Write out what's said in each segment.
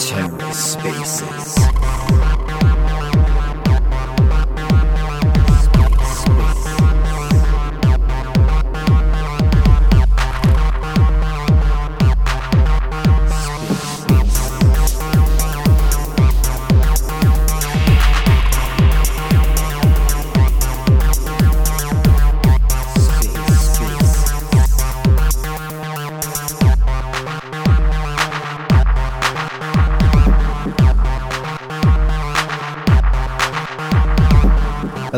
TerraSpaces.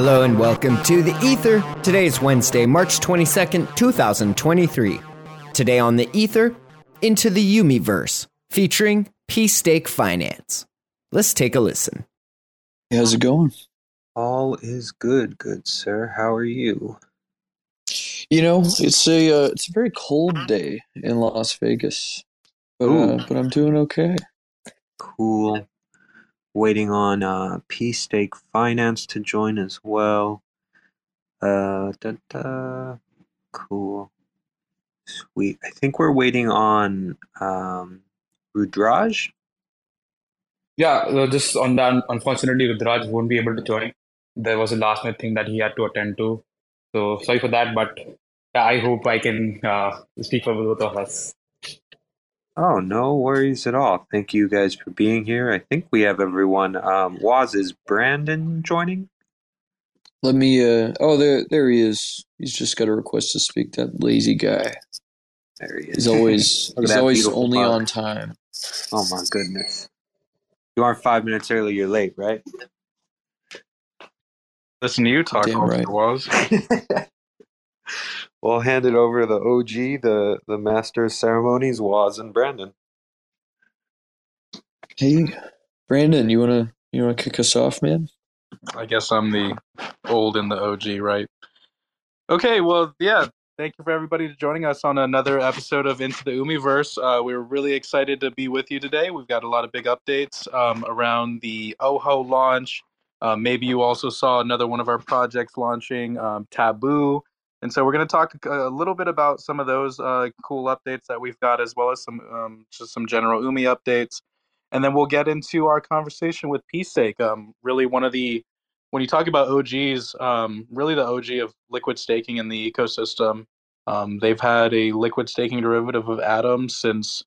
Hello and welcome to the Ether. Today is Wednesday, March 22nd, 2023. Today on the Ether, Into the Umeeverse, featuring pSTAKE Finance. Let's take a listen. How's it going? All is good, good sir. How are you? You know, it's a uh, it's a very cold day in Las Vegas, but uh, but I'm doing okay. Cool. Waiting on uh, pSTAKE Finance to join as well. Uh, da, da. Cool. Sweet. I think we're waiting on um, Rudraj. Yeah, uh, just on that, unfortunately, Rudraj won't be able to join. There was a last minute thing that he had to attend to. So sorry for that, but I hope I can uh, speak for both of us. Oh, no worries at all. Thank you guys for being here. I think we have everyone. Um, Woz, is Brandon joining? Let me. uh Oh, there there he is. He's just got a request to speak. That lazy guy. There he is. He's always he's always only mug. on time. Oh my goodness. You aren't five minutes early, you're late, right? Listen to you talk Damn all right. was. Well, I'll hand it over to the OG, the the master of ceremonies, Woz and Brandon. Hey, Brandon, you wanna you wanna kick us off, man? I guess I'm the old and the OG, right? Okay, well, yeah. Thank you for everybody joining us on another episode of Into the Umeeverse. Uh, we're really excited to be with you today. We've got a lot of big updates um, around the Ojo launch. Uh, maybe you also saw another one of our projects launching, um, Taboo. And so we're going to talk a little bit about some of those uh, cool updates that we've got, as well as some um, just some general Umee updates. And then we'll get into our conversation with pSTAKE Um, really, one of the when you talk about OGs, um, really the OG of liquid staking in the ecosystem. Um, they've had a liquid staking derivative of Atom since,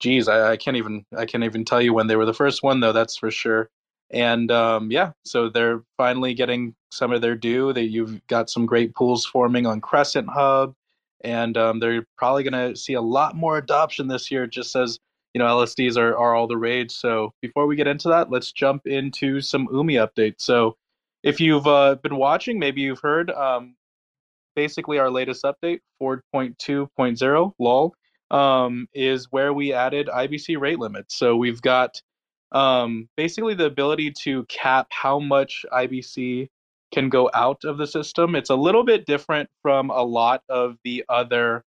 geez, I, I can't even I can't even tell you when they were the first one though. That's for sure. And um, yeah, so they're finally getting some of their due. That you've got some great pools forming on Crescent Hub, and um, they're probably going to see a lot more adoption this year. Just as you know, LSDs are, are all the rage. So before we get into that, let's jump into some Umee updates. So if you've uh, been watching, maybe you've heard um, basically our latest update, 4.2.0, lol, um, is where we added IBC rate limits. So we've got um, basically the ability to cap how much IBC can go out of the system. It's a little bit different from a lot of the other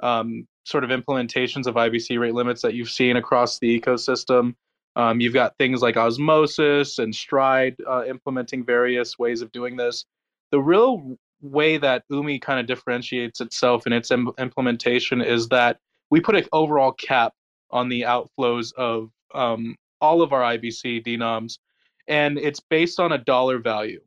um, sort of implementations of IBC rate limits that you've seen across the ecosystem. Um, you've got things like Osmosis and Stride uh, implementing various ways of doing this. The real way that Umee kind of differentiates itself in its Im- implementation is that we put an overall cap on the outflows of um, all of our IBC denoms, and it's based on a dollar value.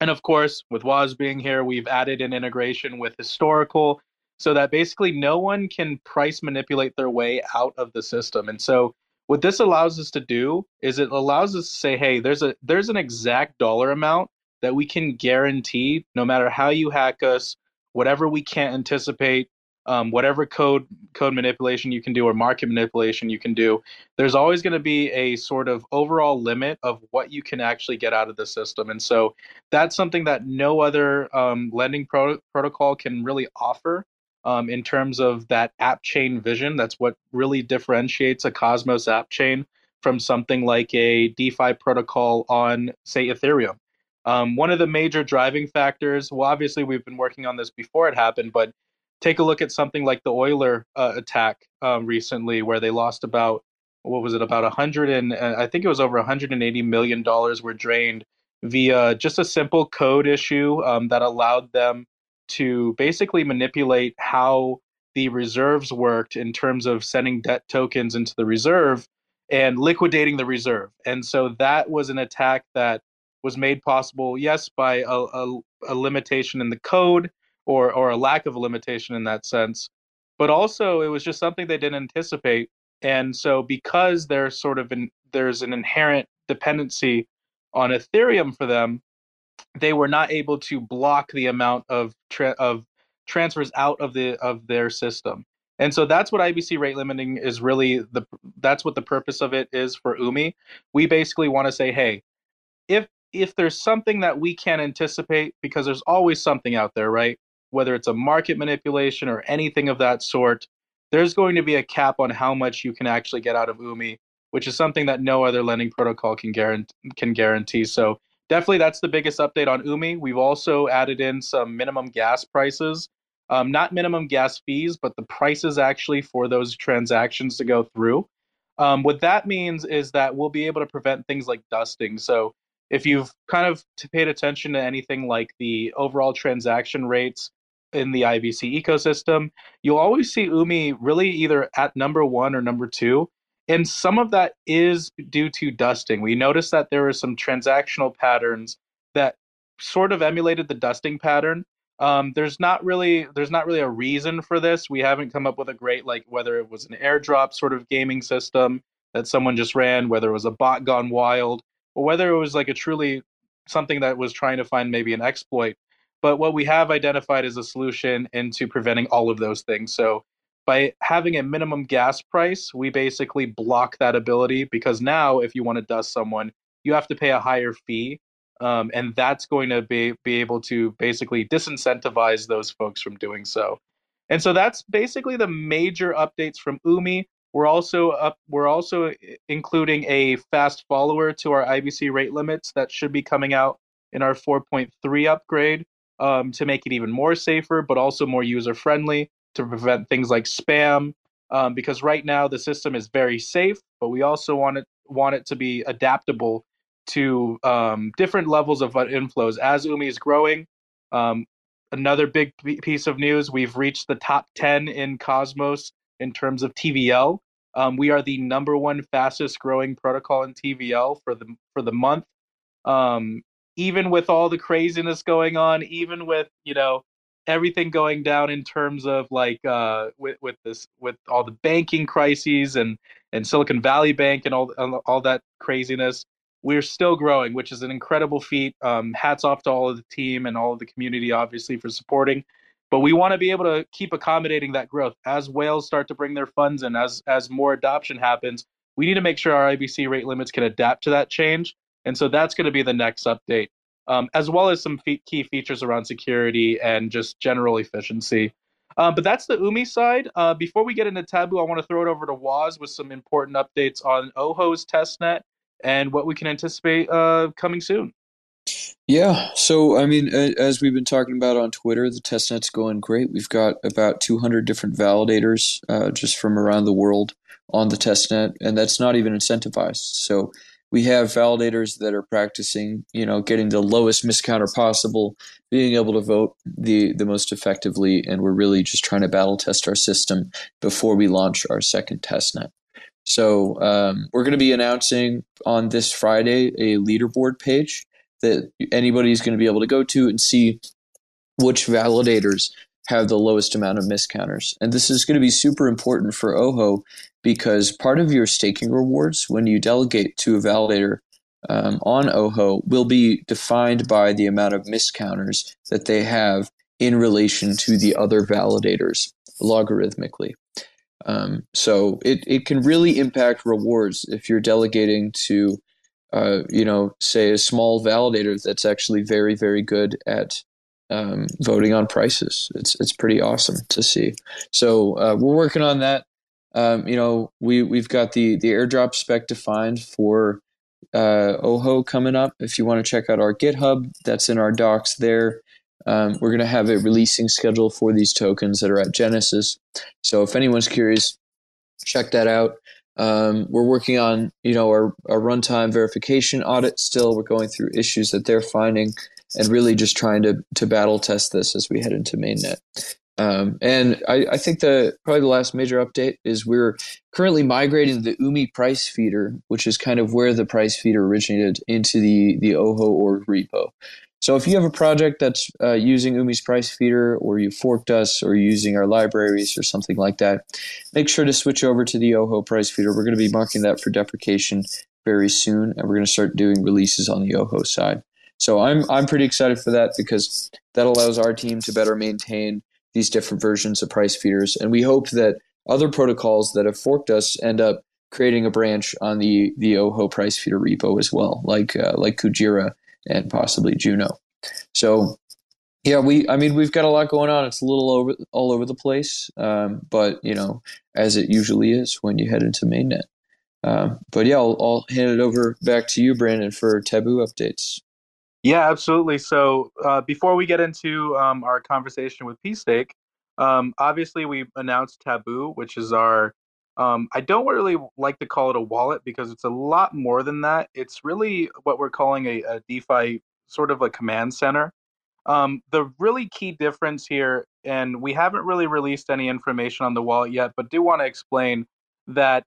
And of course, with Woz being here, we've added an integration with historical so that basically no one can price manipulate their way out of the system. And so what this allows us to do is it allows us to say, hey, there's a there's an exact dollar amount that we can guarantee no matter how you hack us, whatever we can't anticipate, um, whatever code code manipulation you can do or market manipulation you can do, there's always going to be a sort of overall limit of what you can actually get out of the system. And so that's something that no other um, lending pro- protocol can really offer um, in terms of that app chain vision. That's what really differentiates a Cosmos app chain from something like a DeFi protocol on, say, Ethereum. Um, one of the major driving factors, well, obviously, we've been working on this before it happened, but take a look at something like the Euler uh, attack um, recently, where they lost about, what was it, about a 100 and uh, I think it was over 180 million dollars were drained via just a simple code issue um, that allowed them to basically manipulate how the reserves worked in terms of sending debt tokens into the reserve and liquidating the reserve. And so that was an attack that was made possible, yes, by a, a, a limitation in the code or or a lack of a limitation in that sense, but also it was just something they didn't anticipate. And so because there's sort of an there's an inherent dependency on Ethereum for them, they were not able to block the amount of tra- of transfers out of the of their system. And so that's what IBC rate limiting is really the that's what the purpose of it is for Umee. We basically want to say, hey, if if there's something that we can't anticipate, because there's always something out there, right? Whether it's a market manipulation or anything of that sort, there's going to be a cap on how much you can actually get out of Umee, which is something that no other lending protocol can guarantee. Can guarantee. So definitely, that's the biggest update on Umee. We've also added in some minimum gas prices, um, not minimum gas fees, but the prices actually for those transactions to go through. Um, what that means is that we'll be able to prevent things like dusting. So if you've kind of paid attention to anything like the overall transaction rates in the IBC ecosystem, you'll always see Umee really either at number one or number two. And some of that is due to dusting. We noticed that there were some transactional patterns that sort of emulated the dusting pattern. Um, there's not really there's not really a reason for this. We haven't come up with a great like whether it was an airdrop sort of gaming system that someone just ran, whether it was a bot gone wild or whether it was like a truly something that was trying to find maybe an exploit. But what we have identified is a solution into preventing all of those things. So by having a minimum gas price, we basically block that ability because now if you want to dust someone, you have to pay a higher fee. Um, and that's going to be, be able to basically disincentivize those folks from doing so. And so that's basically the major updates from Umee. We're also up. We're also including a fast follower to our IBC rate limits that should be coming out in our 4.3 upgrade um, to make it even more safer, but also more user friendly to prevent things like spam. Um, because right now the system is very safe, but we also want it want it to be adaptable to um, different levels of inflows as Umee is growing. Um, another big piece of news: we've reached the top 10 in Cosmos in terms of TVL. Um, we are the number one fastest growing protocol in TVL for the for the month. Um, even with all the craziness going on, even with you know everything going down in terms of like uh, with with this with all the banking crises and and Silicon Valley Bank and all all that craziness, we're still growing, which is an incredible feat. Um, hats off to all of the team and all of the community, obviously, for supporting but we want to be able to keep accommodating that growth as whales start to bring their funds in as as more adoption happens we need to make sure our ibc rate limits can adapt to that change and so that's going to be the next update um, as well as some fe- key features around security and just general efficiency uh, but that's the Umee side uh, before we get into taboo i want to throw it over to Woz with some important updates on Ojo's testnet and what we can anticipate uh, coming soon yeah, so I mean, as we've been talking about on Twitter, the testnet's going great. We've got about 200 different validators uh, just from around the world on the testnet, and that's not even incentivized. So we have validators that are practicing, you know, getting the lowest miscounter possible, being able to vote the the most effectively, and we're really just trying to battle test our system before we launch our second testnet. So um, we're going to be announcing on this Friday a leaderboard page that anybody's going to be able to go to and see which validators have the lowest amount of miscounters. And this is going to be super important for Ojo because part of your staking rewards when you delegate to a validator um, on Ojo will be defined by the amount of miscounters that they have in relation to the other validators logarithmically. Um, so it, it can really impact rewards if you're delegating to uh, you know, say a small validator that's actually very, very good at um, voting on prices. It's it's pretty awesome to see. So uh, we're working on that. Um, you know, we we've got the the airdrop spec defined for uh, Ojo coming up. If you want to check out our GitHub, that's in our docs there. Um, we're going to have a releasing schedule for these tokens that are at Genesis. So if anyone's curious, check that out. Um, we're working on, you know, our, our runtime verification audit still. We're going through issues that they're finding. And really just trying to to battle test this as we head into mainnet. Um, and I, I, think the probably the last major update is we're currently migrating the Umee price feeder, which is kind of where the price feeder originated, into the the Ojo org repo. So if you have a project that's uh, using Umee's price feeder, or you forked us, or using our libraries, or something like that, make sure to switch over to the Ojo price feeder. We're going to be marking that for deprecation very soon, and we're going to start doing releases on the Ojo side. So I'm I'm pretty excited for that because that allows our team to better maintain these different versions of price feeders. And we hope that other protocols that have forked us end up creating a branch on the the Ojo price feeder repo as well, like uh, like Kujira and possibly Juno. So yeah, we I mean we've got a lot going on. It's a little over all over the place, um, but you know as it usually is when you head into mainnet. Um, but yeah, I'll, I'll hand it over back to you, Brandon, for taboo updates. Yeah, absolutely. So uh, before we get into um, our conversation with pSTAKE, um, obviously we announced Taboo, which is our. Um, I don't really like to call it a wallet because it's a lot more than that. It's really what we're calling a, a DeFi sort of a command center. Um, the really key difference here, and we haven't really released any information on the wallet yet, but do want to explain that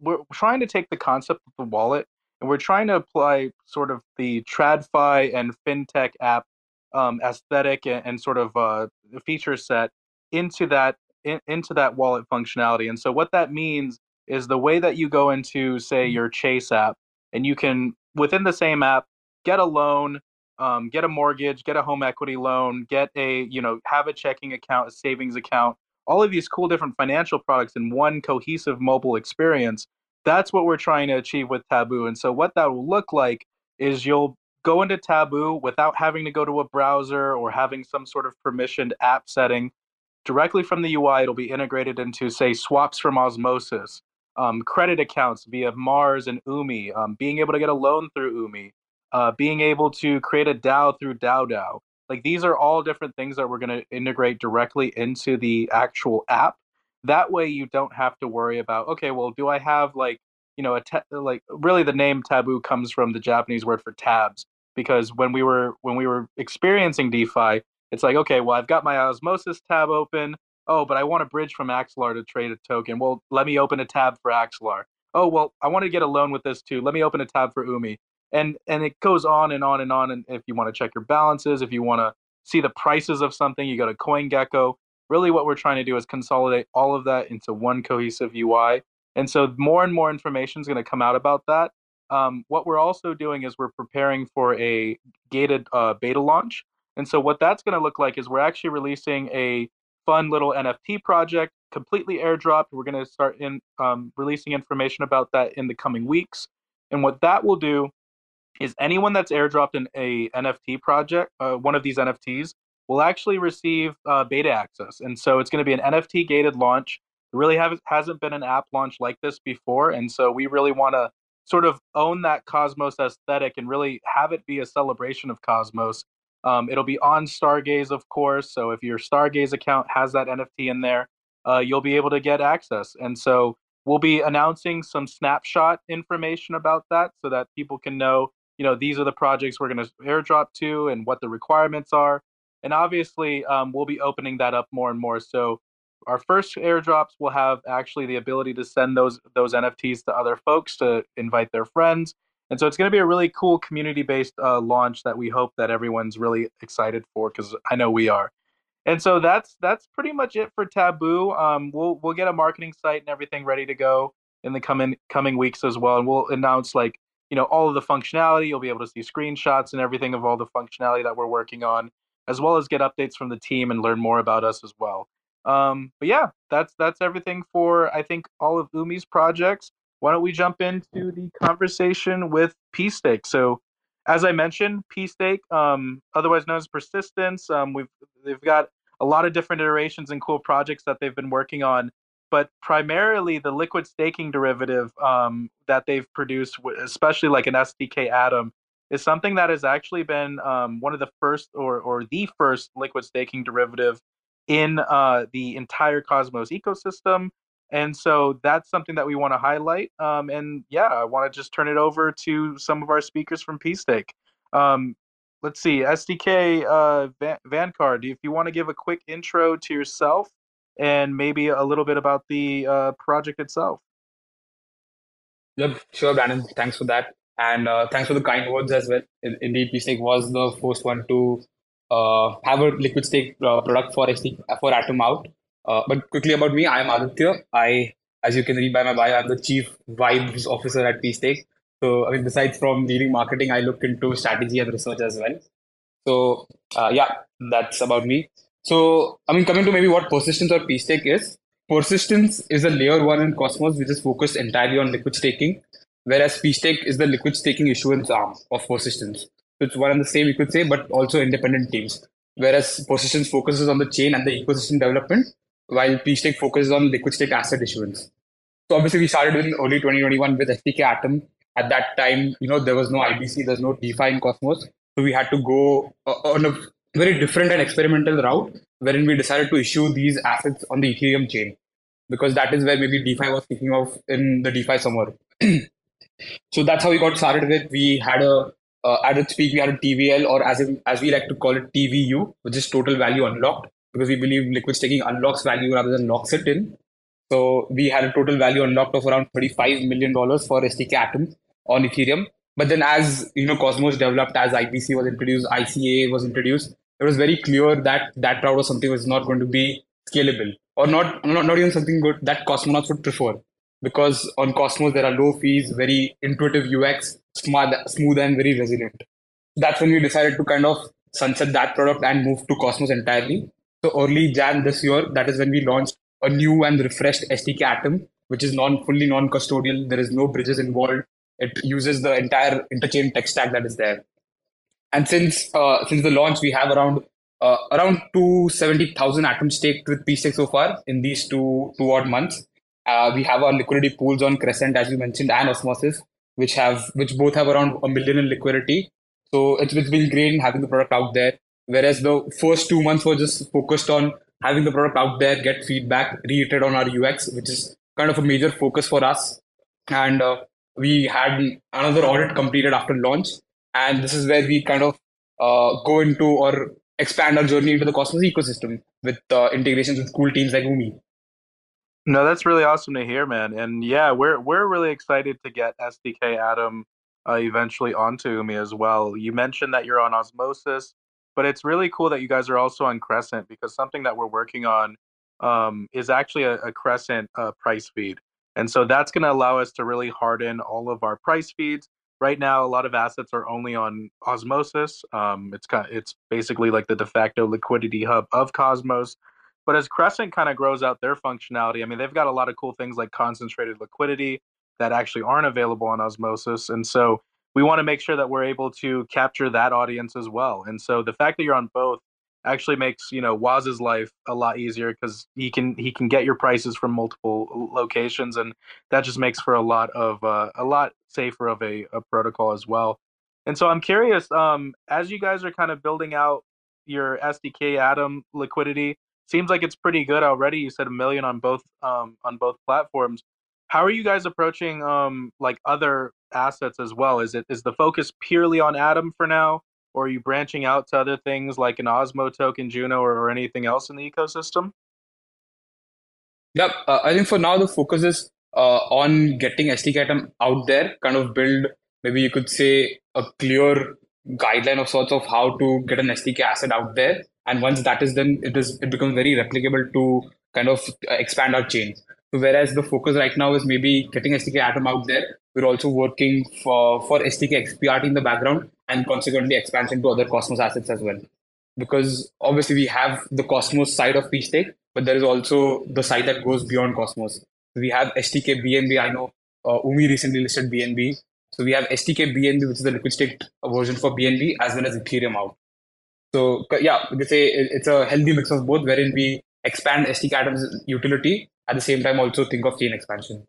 we're trying to take the concept of the wallet and we're trying to apply sort of the TradFi and fintech app um, aesthetic and, and, sort of uh, feature set into that in, into that wallet functionality. And so what that means is the way that you go into say mm-hmm. your Chase app, and you can within the same app get a loan, um, get a mortgage, get a home equity loan, get a you know have a checking account, a savings account, all of these cool different financial products in one cohesive mobile experience that's what we're trying to achieve with Taboo. And so, what that will look like is you'll go into Taboo without having to go to a browser or having some sort of permissioned app setting. Directly from the UI, it'll be integrated into, say, swaps from Osmosis, um, credit accounts via Mars and Umee, um, being able to get a loan through Umee, uh, being able to create a DAO through DAO Like these are all different things that we're going to integrate directly into the actual app that way you don't have to worry about okay well do i have like you know a ta- uh, like really the name taboo comes from the japanese word for tabs because when we were when we were experiencing defi it's like okay well i've got my osmosis tab open. Oh but i want a bridge from Axelar to trade a token. Well let me open a tab for Axelar oh well i want to get a loan with this too. Let me open a tab for Umee. And and it goes on and on and on and if you want to check your balances if you want to see the prices of something you go to coingecko really what we're trying to do is consolidate all of that into one cohesive UI. And so more and more information is going to come out about that. Um, what we're also doing is we're preparing for a gated uh, beta launch. And so what that's going to look like is we're actually releasing a fun little NFT project, completely airdropped. We're going to start in um, releasing information about that in the coming weeks. And what that will do is anyone that's airdropped in a NFT project, uh, one of these NFTs, will actually receive uh, beta access. And so it's going to be an NFT gated launch. It really have, hasn't been an app launch like this before. And so we really want to sort of own that Cosmos aesthetic and really have it be a celebration of Cosmos. Um, it'll be on Stargaze, of course. So if your Stargaze account has that NFT in there, uh, you'll be able to get access. And so we'll be announcing some snapshot information about that so that people can know, you know, these are the projects we're going to airdrop to and what the requirements are and obviously um, we'll be opening that up more and more. So our first airdrops will have actually the ability to send those those nfts to other folks to invite their friends. And so it's going to be a really cool community based uh, launch that we hope that everyone's really excited for because i know we are. And so that's that's pretty much it for taboo. Um, we'll we'll get a marketing site and everything ready to go in the coming coming weeks as well and we'll announce like you know all of the functionality. You'll be able to see screenshots and everything of all the functionality that we're working on as well as get updates from the team and learn more about us as well. Um, but yeah, that's that's everything for I think all of Umee's projects. Why don't we jump into the conversation with pSTAKE? So, as I mentioned, pSTAKE, um, otherwise known as Persistence, um, we've they've got a lot of different iterations and cool projects that they've been working on. But primarily, the liquid staking derivative um, that they've produced, especially like an STK Atom, is something that has actually been um, one of the first or, or the first liquid staking derivative in uh, the entire Cosmos ecosystem. And so that's something that we want to highlight. Um, and yeah, I want to just turn it over to some of our speakers from pSTAKE. Um, let's see, SDK uh, Van- Vanguard. If you want to give a quick intro to yourself and maybe a little bit about the uh, project itself. Yep, sure, Brandon. Thanks for that. And uh, thanks for the kind words as well. Indeed, PStake was the first one to uh, have a liquid stake uh, product for SD, for Atom out. Uh, but quickly about me, I am Aditya. I, as you can read by my bio, I'm the chief vibes officer at PStake. So, I mean, besides from leading marketing, I look into strategy and research as well. So, uh, yeah, that's about me. So, I mean, coming to maybe what persistence or PStake is, persistence is a layer one in Cosmos, which is focused entirely on liquid staking, whereas PStake is the liquid staking issuance arm of persistence. So it's one and the same, you could say, but also independent teams. Whereas persistence focuses on the chain and the ecosystem development, while PStake focuses on liquid stake asset issuance. So obviously, we started in early 2021 with STK Atom. At that time, you know, there was no IBC, there's no DeFi in Cosmos. So we had to go uh, on a very different and experimental route, wherein we decided to issue these assets on the Ethereum chain because that is where maybe DeFi was kicking off in the DeFi summer. so that's how we got started with. We had a uh, at its peak we had a TVL or as in, as we like to call it TVU, which is total value unlocked because we believe liquid staking unlocks value rather than locks it in. So we had a total value unlocked of around $35 million for STK Atom on Ethereum. But then as you know, Cosmos developed, as IBC was introduced, ICA was introduced, it was very clear that that route was something was not going to be scalable or not, not, not even something good that cosmonauts would prefer. Because on Cosmos, there are low fees, very intuitive UX, smart, smooth, and very resilient. That's when we decided to kind of sunset that product and move to Cosmos entirely. So early Jan this year, that is when we launched a new and refreshed STK Atom, which is non fully non-custodial. There is no bridges involved. It uses the entire interchain tech stack that is there. And since uh, since the launch, we have around uh, around 270,000 atoms staked with PStake so far in these two two odd months. Uh, we have our liquidity pools on Crescent, as you mentioned, and Osmosis, which have which both have around a million in liquidity. So it's, it's been great having the product out there. Whereas the first two months were just focused on having the product out there, get feedback, reiterate on our UX, which is kind of a major focus for us. And uh, we had another audit completed after launch, and this is where we kind of uh, go into or expand our journey into the Cosmos ecosystem with uh, integrations with cool teams like Umee. No, that's really awesome to hear, man. And yeah, we're we're really excited to get STK Atom uh, eventually onto me as well. You mentioned that you're on Osmosis, but it's really cool that you guys are also on Crescent because something that we're working on um, is actually a, a Crescent uh, price feed, and so that's going to allow us to really harden all of our price feeds. Right now, a lot of assets are only on Osmosis. Um, it's kind of, it's basically like the de facto liquidity hub of Cosmos. But as Crescent kind of grows out their functionality, I mean, they've got a lot of cool things like concentrated liquidity that actually aren't available on Osmosis. And so we want to make sure that we're able to capture that audience as well. And so the fact that you're on both actually makes, you know, Woz's life a lot easier because he can he can get your prices from multiple locations and that just makes for a lot of uh, a lot safer of a, a protocol as well. And so I'm curious, um, as you guys are kind of building out your STK Atom liquidity, seems like it's pretty good already. You said a million on both um, on both platforms. How are you guys approaching um, like other assets as well? Is it is the focus purely on Atom for now, or are you branching out to other things like an Osmo token, Juno, or, or anything else in the ecosystem? Yep, uh, I think for now the focus is uh, on getting STK Atom out there, kind of build maybe you could say a clear guideline of sorts of how to get an SDK asset out there and once that is done it is it becomes very replicable to kind of expand our chain so whereas the focus right now is maybe getting STK Atom out there, we're also working for, for STK XPRT in the background and consequently expansion to other Cosmos assets as well. Because obviously we have the Cosmos side of PStake, but there is also the side that goes beyond Cosmos. We have STK BNB. I know uh, Umee recently listed BNB. So we have STK BNB, which is the liquid state version for BNB, as well as Ethereum out. So yeah, we say it's a healthy mix of both, wherein we expand STK Atom's utility at the same time also think of chain expansion.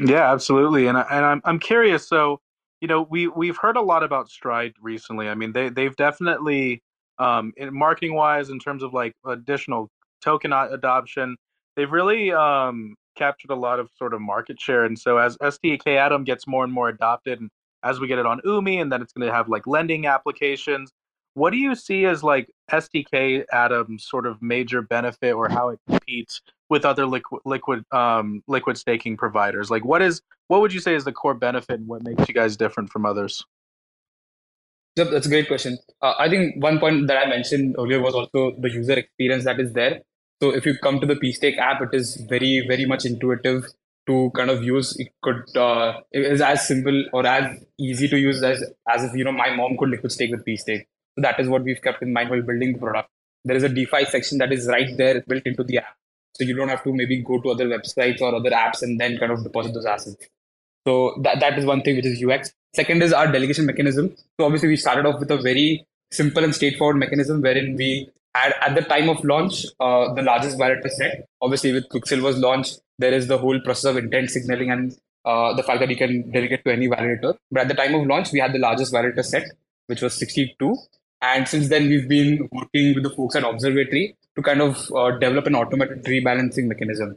Yeah, absolutely. And I, and I'm I'm curious. So you know we we've heard a lot about Stride recently. I mean they they've definitely um, in marketing wise in terms of like additional token adoption, they've really um, captured a lot of sort of market share. And so as STK Atom gets more and more adopted, and as we get it on Umee, and then it's going to have like lending applications, what do you see as like STK Atom's sort of major benefit or how it competes with other liquid liquid um, liquid staking providers? Like, what is what would you say is the core benefit and what makes you guys different from others? Yep, that's a great question. Uh, I think one point that I mentioned earlier was also the user experience that is there. So if you come to the pStake app, it is very, very much intuitive to kind of use. It could uh, it is as simple or as easy to use as as if you know my mom could liquid stake with pStake. So that is what we've kept in mind while building the product. There is a DeFi section that is right there built into the app, so you don't have to maybe go to other websites or other apps and then kind of deposit those assets. So that that is one thing which is UX. Second is our delegation mechanism. So obviously we started off with a very simple and straightforward mechanism wherein we had at the time of launch uh, the largest validator set. Obviously with Quicksilver's launch, there is the whole process of intent signaling and uh, the fact that you can delegate to any validator. But at the time of launch, we had the largest validator set, which was 62. And since then, we've been working with the folks at Observatory to kind of uh, develop an automated rebalancing mechanism.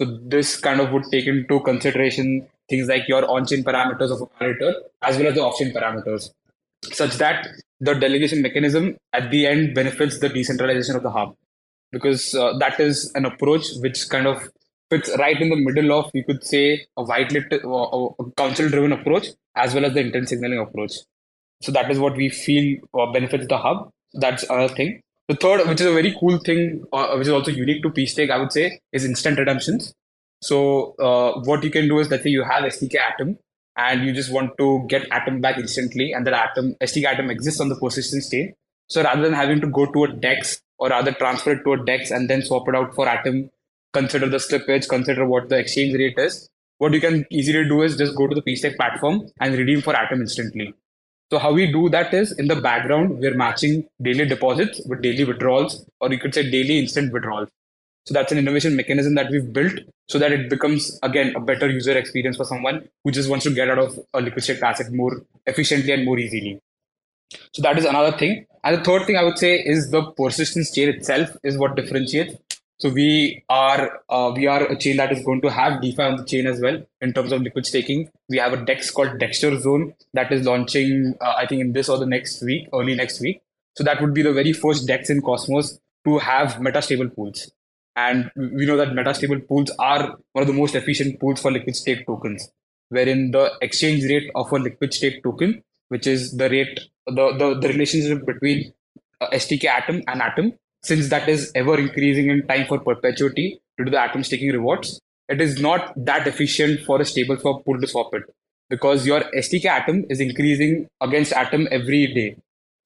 So this kind of would take into consideration things like your on-chain parameters of a validator as well as the off-chain parameters, such that the delegation mechanism at the end benefits the decentralization of the hub, because uh, that is an approach which kind of fits right in the middle of you could say a white-lit uh, council-driven approach as well as the intent signaling approach. So that is what we feel uh, benefits the hub. That's another thing. The third, which is a very cool thing, uh, which is also unique to pStake, I would say, is instant redemptions. So uh, what you can do is let's say you have STK Atom and you just want to get Atom back instantly, and that Atom STK Atom exists on the persistence chain. So rather than having to go to a DEX or rather transfer it to a DEX and then swap it out for Atom, consider the slippage, consider what the exchange rate is. What you can easily do is just go to the pStake platform and redeem for Atom instantly. So how we do that is in the background, we're matching daily deposits with daily withdrawals, or you could say daily instant withdrawals. So that's an innovation mechanism that we've built so that it becomes again a better user experience for someone who just wants to get out of a liquid state asset more efficiently and more easily. So that is another thing. And the third thing I would say is the persistence chain itself is what differentiates. So we are uh, we are a chain that is going to have DeFi on the chain as well in terms of liquid staking. We have a DEX called Dexter Zone that is launching uh, I think in this or the next week, early next week. So that would be the very first DEX in Cosmos to have metastable pools. And we know that metastable pools are one of the most efficient pools for liquid state tokens, wherein the exchange rate of a liquid state token, which is the rate, the, the, the relationship between uh, STK atom and atom, since that is ever increasing in time for perpetuity due to the atom staking rewards, it is not that efficient for a stable swap pool to swap it because your STK atom is increasing against atom every day.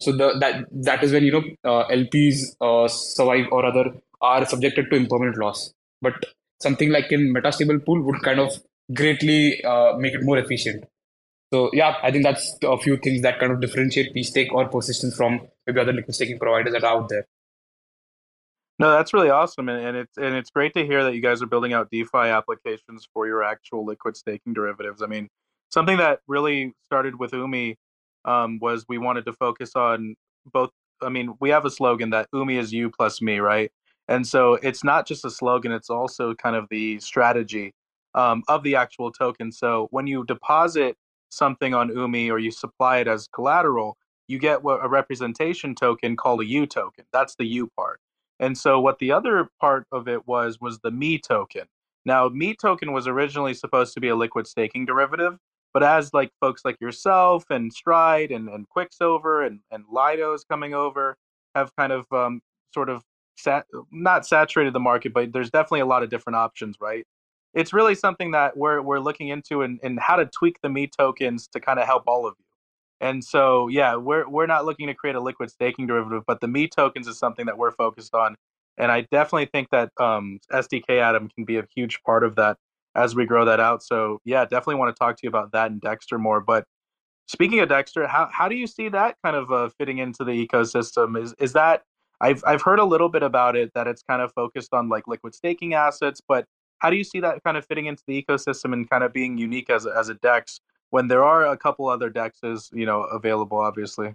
So the, that that is when you know uh, LPs uh, survive or other are subjected to impermanent loss. But something like in metastable pool would kind of greatly uh, make it more efficient. So yeah, I think that's a few things that kind of differentiate pSTAKE or persistence from maybe other liquid staking providers that are out there. No, that's really awesome, and, and it's and it's great to hear that you guys are building out DeFi applications for your actual liquid staking derivatives. I mean, something that really started with Umee um, was we wanted to focus on both. I mean, we have a slogan that Umee is you plus me, right? And so it's not just a slogan, it's also kind of the strategy um, of the actual token. So when you deposit something on Umee or you supply it as collateral, you get a representation token called a U token. That's the U part. And so what the other part of it was was the Me token. Now, Me token was originally supposed to be a liquid staking derivative, but as like folks like yourself and Stride and, and Quicksilver and, and Lido is coming over have kind of um, sort of sat not saturated the market, but there's definitely a lot of different options, right? It's really something that we're we're looking into and and how to tweak the Me tokens to kind of help all of you. And so, yeah, we're we're not looking to create a liquid staking derivative, but the Me tokens is something that we're focused on. And I definitely think that um, STK Atom can be a huge part of that as we grow that out. So, yeah, definitely want to talk to you about that and Dexter more. But speaking of Dexter, how how do you see that kind of uh, fitting into the ecosystem? Is is that I've I've heard a little bit about it that it's kind of focused on like liquid staking assets, but how do you see that kind of fitting into the ecosystem and kind of being unique as a, as a DEX when there are a couple other dexes, you know, available, obviously?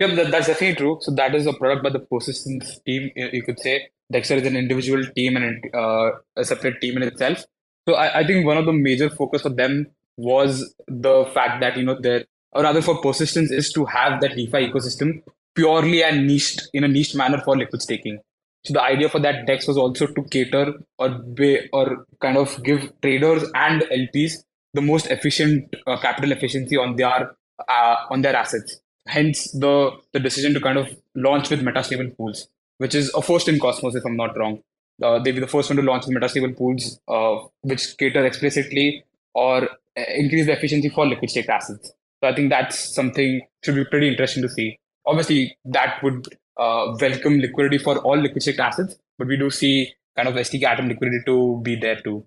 Yeah, that, that's definitely true. So that is a product by the Persistence team, you could say. Dexter is an individual team and uh, a separate team in itself. So I, I think one of the major focus for them was the fact that you know there, or rather for persistence, is to have that DeFi ecosystem purely and niched in a niched manner for liquid staking. So the idea for that DEX was also to cater or be, or kind of give traders and LPs the most efficient uh, capital efficiency on their uh, on their assets. Hence the the decision to kind of launch with metastable pools, which is a first in Cosmos, if I'm not wrong. Uh, they were the first one to launch with metastable pools, uh, which cater explicitly or uh, increase the efficiency for liquid staked assets. So I think that's something should be pretty interesting to see. Obviously, that would uh, welcome liquidity for all liquid staked assets, but we do see kind of STK Atom liquidity to be there too.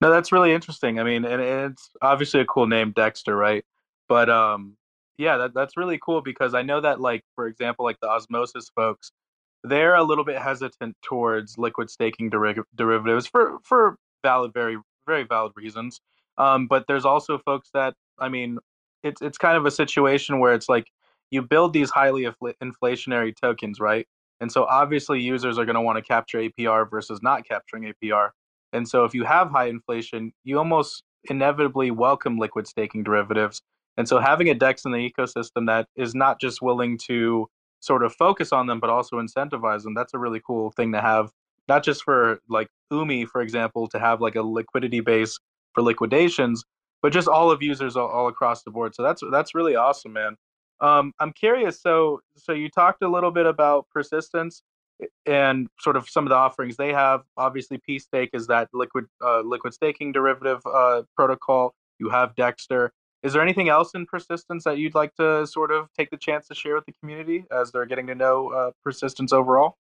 No, that's really interesting. I mean, and it's obviously a cool name, Dexter, right? But um, yeah, that, that's really cool because I know that, like, for example, like the Osmosis folks, they're a little bit hesitant towards liquid staking deri- derivatives for for valid, very very valid reasons. Um, but there's also folks that, I mean, it's it's kind of a situation where it's like you build these highly infl- inflationary tokens, right? And so obviously users are going to want to capture APR versus not capturing APR. And so if you have high inflation, you almost inevitably welcome liquid staking derivatives. And so having a DEX in the ecosystem that is not just willing to sort of focus on them, but also incentivize them, that's a really cool thing to have. Not just for like Umee, for example, to have like a liquidity base for liquidations, but just all of users all, all across the board. So that's that's really awesome, man. Um, I'm curious. So so you talked a little bit about persistence and sort of some of the offerings they have. Obviously, P is that liquid uh, liquid staking derivative uh, protocol. You have Dexter. Is there anything else in persistence that you'd like to sort of take the chance to share with the community as they're getting to know uh, persistence overall?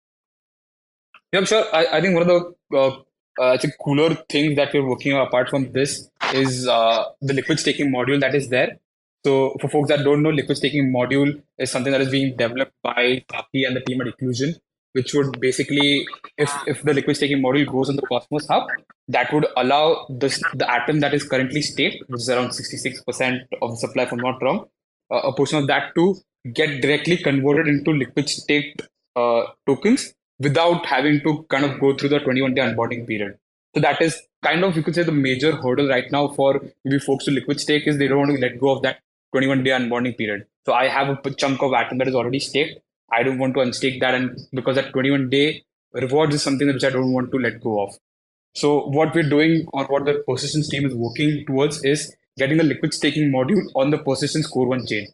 Yeah, I'm sure. I, I think one of the uh, I think cooler things that we're working on apart from this is uh, the liquid staking module that is there. So for folks that don't know, liquid staking module is something that is being developed by Zaki and the team at Iqlusion which would basically, if, if the liquid staking model goes on the Cosmos Hub, that would allow this, the atom that is currently staked, which is around 66% of the supply, if I'm not wrong, uh, a portion of that to get directly converted into liquid staked uh, tokens without having to kind of go through the 21 day unbonding period. So that is kind of, you could say, the major hurdle right now for maybe folks to liquid stake is they don't want to let go of that 21 day unbonding period. So I have a chunk of atom that is already staked. I don't want to unstake that, and because that 21 day rewards is something which I don't want to let go of. So what we're doing, or what the persistence team is working towards, is getting the liquid staking module on the persistence core one chain.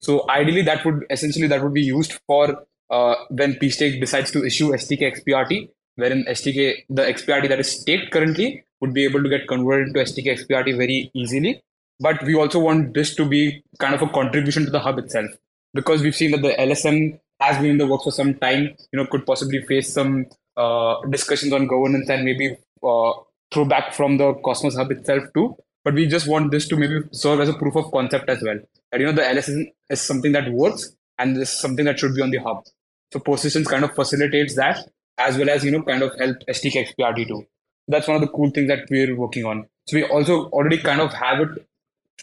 So ideally, that would essentially that would be used for uh, when pstake decides to issue STK XPRT, wherein STK the XPRT that is staked currently would be able to get converted into STK XPRT very easily. But we also want this to be kind of a contribution to the hub itself because we've seen that the LSM has been in the works for some time, you know, could possibly face some uh, discussions on governance and maybe uh, throw back from the Cosmos Hub itself too. But we just want this to maybe serve as a proof of concept as well. That you know the LSM is something that works and this is something that should be on the hub. So Persistence kind of facilitates that as well as you know kind of help STK XPRT too. That's one of the cool things that we're working on. So we also already kind of have it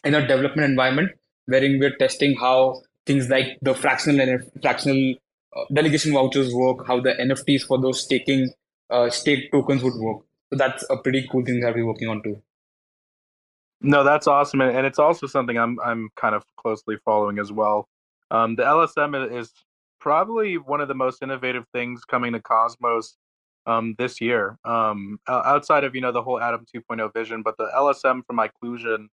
in a development environment wherein we're testing how things like the fractional fractional uh, delegation vouchers work, how the NFTs for those staking uh, stake tokens would work. So that's a pretty cool thing that we're working on too. No, that's awesome, and it's also something I'm I'm kind of closely following as well. Um, the LSM is probably one of the most innovative things coming to Cosmos um, this year. Um, outside of you know the whole Atom 2.0 vision, but the LSM from Iqlusion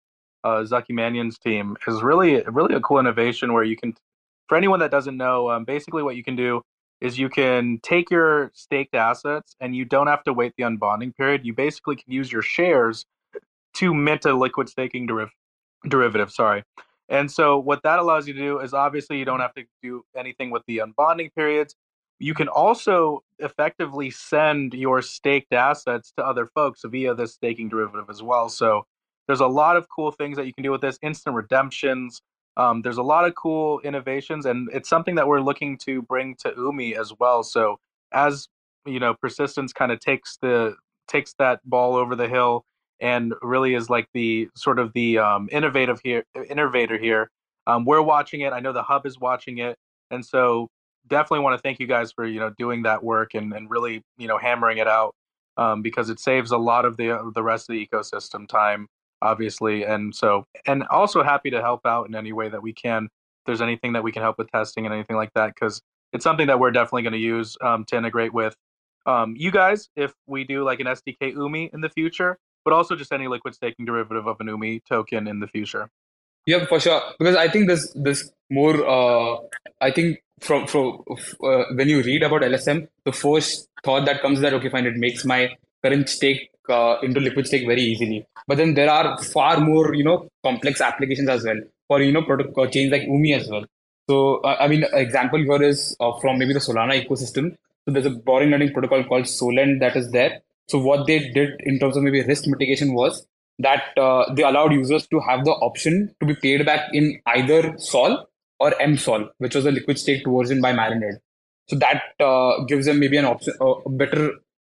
uh, Zaki Manian's team is really really a cool innovation where you can, for anyone that doesn't know, um, basically what you can do is you can take your staked assets and you don't have to wait the unbonding period. You basically can use your shares to mint a liquid staking deriv- derivative. Sorry. And so what that allows you to do is obviously you don't have to do anything with the unbonding periods. You can also effectively send your staked assets to other folks via this staking derivative as well. So there's a lot of cool things that you can do with this instant redemptions. Um, there's a lot of cool innovations, and it's something that we're looking to bring to Umee as well. So as you know, persistence kind of takes the takes that ball over the hill and really is like the sort of the um, innovative here innovator here. Um, we're watching it. I know the hub is watching it, and so definitely want to thank you guys for you know doing that work and, and really you know hammering it out um, because it saves a lot of the the rest of the ecosystem time obviously. And so, and also happy to help out in any way that we can If there's anything that we can help with testing and anything like that, because it's something that we're definitely going to use um, to integrate with um, you guys if we do like an STK Umee in the future, but also just any liquid staking derivative of an Umee token in the future. Yeah, for sure. Because I think this this more. Uh, I think from from uh, when you read about LSM, the first thought that comes that okay, fine, it makes my current stake uh, into liquid stake very easily. But then there are far more you know complex applications as well for you know protocol chains like Umee as well. So uh, I mean, example here is uh, from maybe the Solana ecosystem. So there's a boring learning protocol called Solend that is there. So what they did in terms of maybe risk mitigation was that uh, they allowed users to have the option to be paid back in either Sol or MSOL, which was a liquid staked version by Marinade. So that uh, gives them maybe an option, uh, better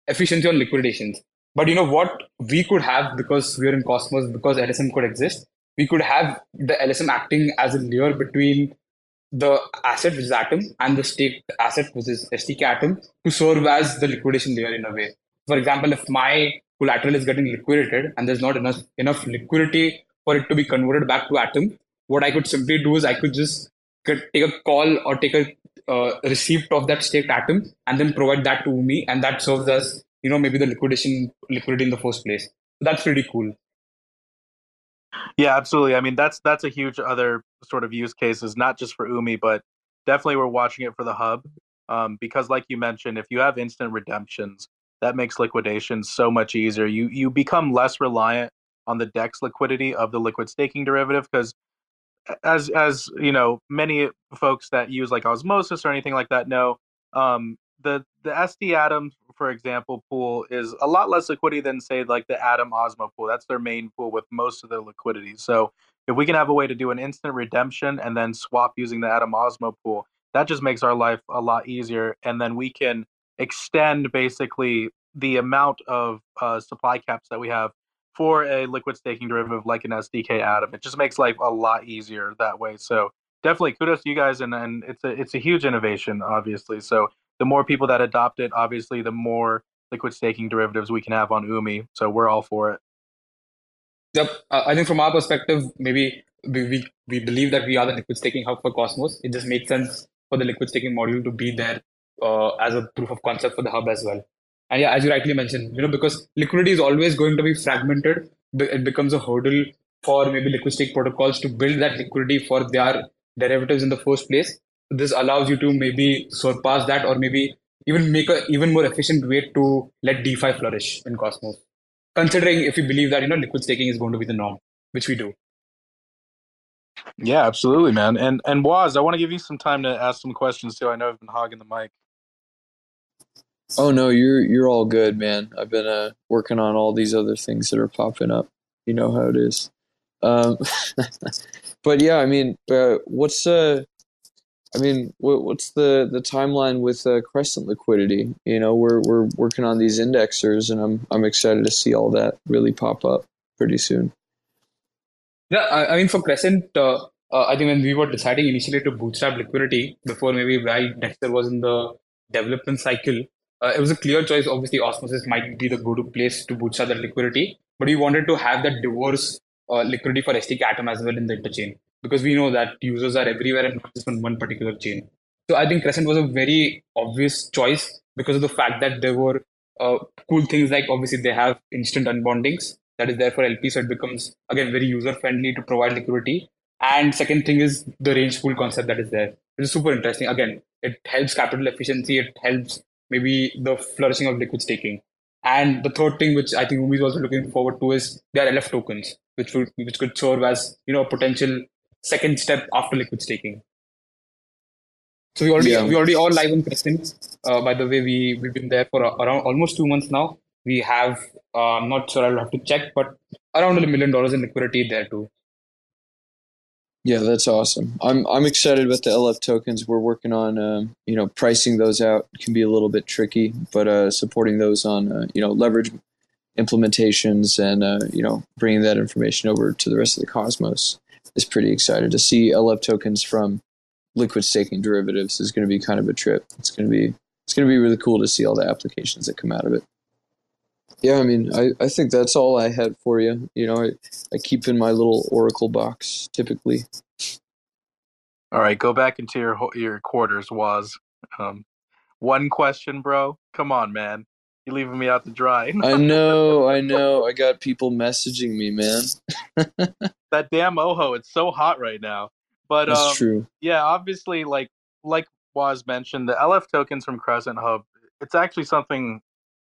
efficiency on liquidations. But you know what we could have because we're in Cosmos, because LSM could exist, we could have the LSM acting as a layer between the asset, which is Atom, and the staked asset, which is STK Atom, to serve as the liquidation layer in a way. For example, if my collateral is getting liquidated and there's not enough enough liquidity for it to be converted back to Atom, what I could simply do is I could just take a call or take a uh, receipt of that staked Atom and then provide that to me, and that serves as you know maybe the liquidation liquidity in the first place. That's pretty cool. Yeah, absolutely. I mean, that's that's a huge other sort of use cases, not just for Umee, but definitely we're watching it for the hub um, because, like you mentioned, if you have instant redemptions, that makes liquidation so much easier. You you become less reliant on the DEX liquidity of the liquid staking derivative because as as you know, many folks that use like osmosis or anything like that know um, the the SD Atom, for example, pool is a lot less liquidity than say like the Atom Osmo pool. That's their main pool with most of their liquidity. So if we can have a way to do an instant redemption and then swap using the Atom Osmo pool, that just makes our life a lot easier. And then we can extend basically the amount of uh, supply caps that we have for a liquid staking derivative like an STK Atom. It just makes life a lot easier that way. So definitely kudos to you guys, and, and it's a it's a huge innovation, obviously. So the more people that adopt it, obviously, the more liquid staking derivatives we can have on Umee. So we're all for it. Yep, uh, I think from our perspective, maybe we, we we believe that we are the liquid staking hub for Cosmos. It just makes sense for the liquid staking module to be there uh, as a proof of concept for the hub as well. And yeah, as you rightly mentioned, you know, because liquidity is always going to be fragmented, it becomes a hurdle for maybe liquid stake protocols to build that liquidity for their derivatives in the first place. This allows you to maybe surpass that or maybe even make a even more efficient way to let DeFi flourish in Cosmos. Considering if you believe that you know liquid staking is going to be the norm, which we do. Yeah, absolutely, man. And and Woz, I want to give you some time to ask some questions too. I know I've been hogging the mic. Oh no, you're you're all good, man. I've been uh, working on all these other things that are popping up. You know how it is. Um, but yeah, I mean, uh, what's uh, I mean, what, what's the the timeline with uh, Crescent liquidity? You know, we're we're working on these indexers, and I'm I'm excited to see all that really pop up pretty soon. Yeah, I, I mean, for Crescent, uh, uh, I think when we were deciding initially to bootstrap liquidity before maybe why Dexter was in the development cycle, uh, it was a clear choice. Obviously, Osmosis might be the go-to place to bootstrap that liquidity, but we wanted to have that diverse uh, liquidity for STK Atom as well in the interchain because we know that users are everywhere and not just on one particular chain. So I think Crescent was a very obvious choice because of the fact that there were uh, cool things like obviously they have instant unbondings that is there for LP, so it becomes again very user friendly to provide liquidity. And second thing is the range pool concept that is there, which is super interesting. Again, it helps capital efficiency. It helps maybe the flourishing of liquid staking. And the third thing, which I think Umee is also looking forward to, is their LF tokens, which would which could serve as you know a potential second step after liquid staking. So we already yeah. we already all live on Crescent. Uh, by the way, we we've been there for around almost two months now. We have uh, I'm not sure I'll have to check, but around a million dollars in liquidity there too. Yeah, that's awesome. I'm I'm excited about the LF tokens. We're working on um, you know pricing those out can be a little bit tricky, but uh, supporting those on uh, you know leverage implementations and uh, you know bringing that information over to the rest of the cosmos is pretty excited to see LF tokens from liquid staking derivatives is going to be kind of a trip. It's going to be it's going to be really cool to see all the applications that come out of it. Yeah, I mean, I, I think that's all I had for you. You know, I, I keep in my little Oracle box typically. All right, go back into your your quarters, Woz. Um, one question, bro. Come on, man. You leaving me out to dry. I know, I know. I got people messaging me, man. that damn Ojo, it's so hot right now. But That's um, true. yeah, obviously, like like Woz mentioned, the LF tokens from Crescent Hub, it's actually something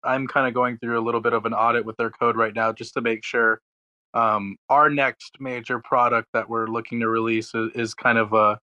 I'm kind of going through a little bit of an audit with their code right now, just to make sure um, our next major product that we're looking to release is, is kind of a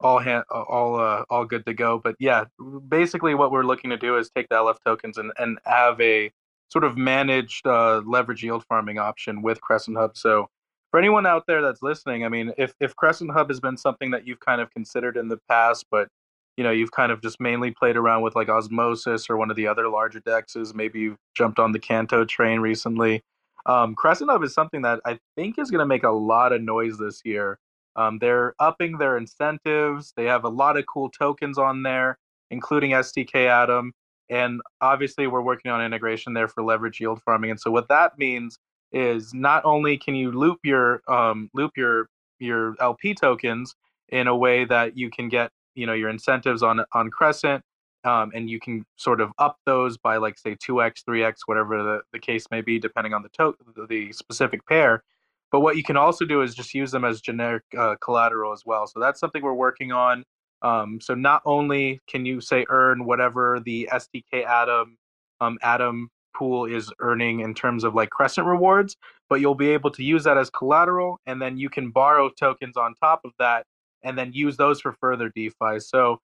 all all uh, all good to go. But yeah, basically what we're looking to do is take the LF tokens and and have a sort of managed uh, leverage yield farming option with Crescent Hub. So for anyone out there that's listening, I mean, if if Crescent Hub has been something that you've kind of considered in the past, but you know you've kind of just mainly played around with like Osmosis or one of the other larger dexes, maybe you've jumped on the Canto train recently. Um, Crescent Hub is something that I think is going to make a lot of noise this year. Um, they're upping their incentives. They have a lot of cool tokens on there, including STK Atom. And obviously, we're working on integration there for leverage yield farming. And so, what that means is not only can you loop your um, loop your your LP tokens in a way that you can get you know your incentives on on Crescent, um, and you can sort of up those by like say two x, three x, whatever the, the case may be, depending on the to- the specific pair. But what you can also do is just use them as generic uh, collateral as well. So that's something we're working on. Um, so not only can you say earn whatever the STK Atom um, Atom pool is earning in terms of like Crescent rewards, but you'll be able to use that as collateral, and then you can borrow tokens on top of that, and then use those for further DeFi. So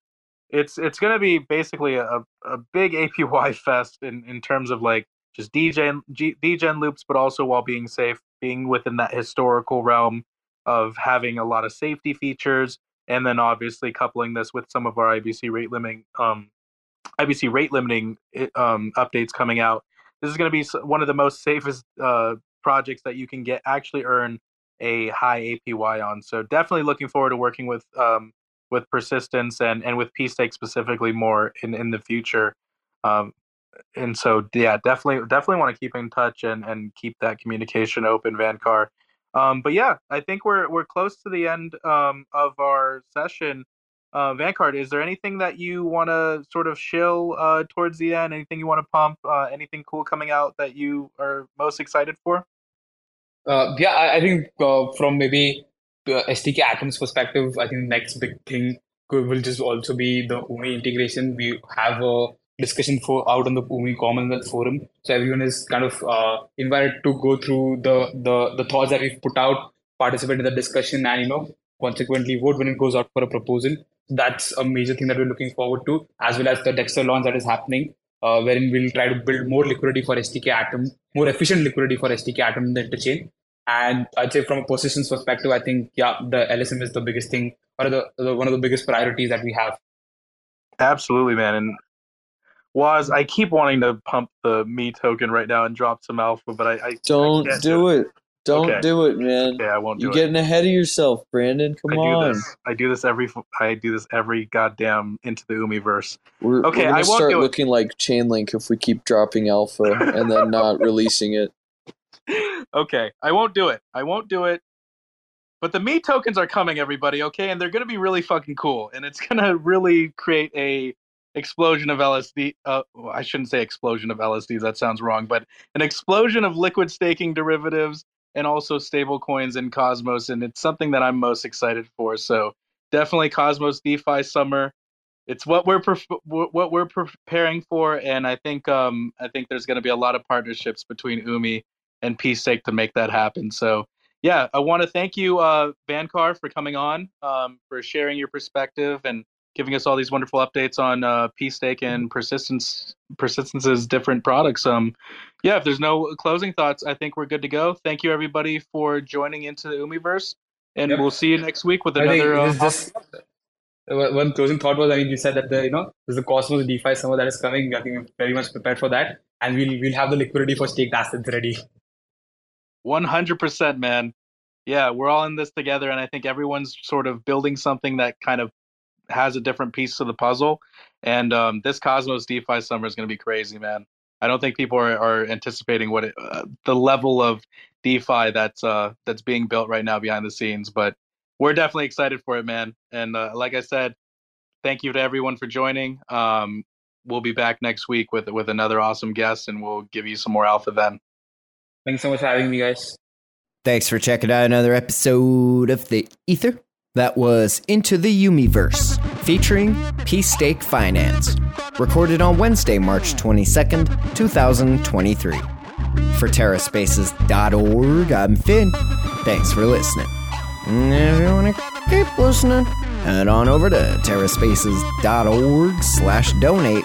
it's it's going to be basically a, a big APY fest in, in terms of like just DJ DJ loops, but also while being safe, being within that historical realm of having a lot of safety features, and then obviously coupling this with some of our IBC rate limiting um, IBC rate limiting um, updates coming out. This is going to be one of the most safest uh, projects that you can get actually earn a high APY on. So definitely looking forward to working with um, with persistence and and with pSTAKE specifically more in in the future. Um, and so yeah, definitely definitely want to keep in touch and and keep that communication open, Vancar. Um, but yeah, I think we're we're close to the end um, of our session. Uh, is there anything that you want to sort of shill uh, towards the end? Anything you want to pump? Uh, anything cool coming out that you are most excited for? Uh, yeah, I, I think uh, from maybe STK Atoms perspective, I think the next big thing will just also be the Umee integration. We have a discussion for out on the Umee Commonwealth forum, so everyone is kind of uh, invited to go through the, the the thoughts that we've put out, participate in the discussion, and you know consequently vote when it goes out for a proposal. That's a major thing that we're looking forward to, as well as the Dexter launch that is happening, uh, wherein we'll try to build more liquidity for STK Atom, more efficient liquidity for STK Atom in the interchain, and I'd say from a persistence perspective, I think yeah, the LSM is the biggest thing, or the, the one of the biggest priorities that we have. Absolutely, man. And Woz I keep wanting to pump the me token right now and drop some alpha, but I, I don't I do, do it. Don't okay. do it, man. Okay, I won't do You're it. getting ahead of yourself, Brandon. Come I on. Do this. I do this every. I do this every goddamn into the Umeeverse. We're, okay, we're gonna I won't start looking like Chainlink if we keep dropping alpha and then not releasing it. okay, I won't do it. I won't do it. But the me tokens are coming, everybody. Okay, and they're gonna be really fucking cool, and it's gonna really create a explosion of LSD. Uh, well, I shouldn't say explosion of LSDs. That sounds wrong, but an explosion of liquid staking derivatives and also stable coins in Cosmos, and it's something that I'm most excited for. So definitely Cosmos DeFi summer. It's what we're what we're preparing for, and I think um, I think there's going to be a lot of partnerships between Umee and pSTAKE to make that happen. So yeah, I want to thank you, uh, Vancar, for coming on, um, for sharing your perspective and giving us all these wonderful updates on uh, pSTAKE and persistence persistence's different products. Um, yeah, if there's no closing thoughts, I think we're good to go. Thank you everybody for joining into the Umeeverse, and yep. we'll see you next week with another. I think uh, just one closing thought was I mean you said that the you know there's the Cosmos DeFi summer that is coming. I think we're very much prepared for that, and we'll we'll have the liquidity for staked assets ready. One hundred percent, man. Yeah, we're all in this together, and I think everyone's sort of building something that kind of has a different piece to the puzzle. And um, this Cosmos DeFi summer is going to be crazy, man. I don't think people are, are anticipating what it, uh, the level of DeFi that's uh, that's being built right now behind the scenes. But we're definitely excited for it, man. And uh, like I said, thank you to everyone for joining. Um, we'll be back next week with with another awesome guest, and we'll give you some more alpha then. Thanks so much for having me, guys. Thanks for checking out another episode of The Ether. That was Into the Umeeverse, featuring pSTAKE Finance. Recorded on Wednesday, March 22nd, 2023. For TerraSpaces.org, I'm Finn. Thanks for listening. And if you want to keep listening, head on over to TerraSpaces.org slash donate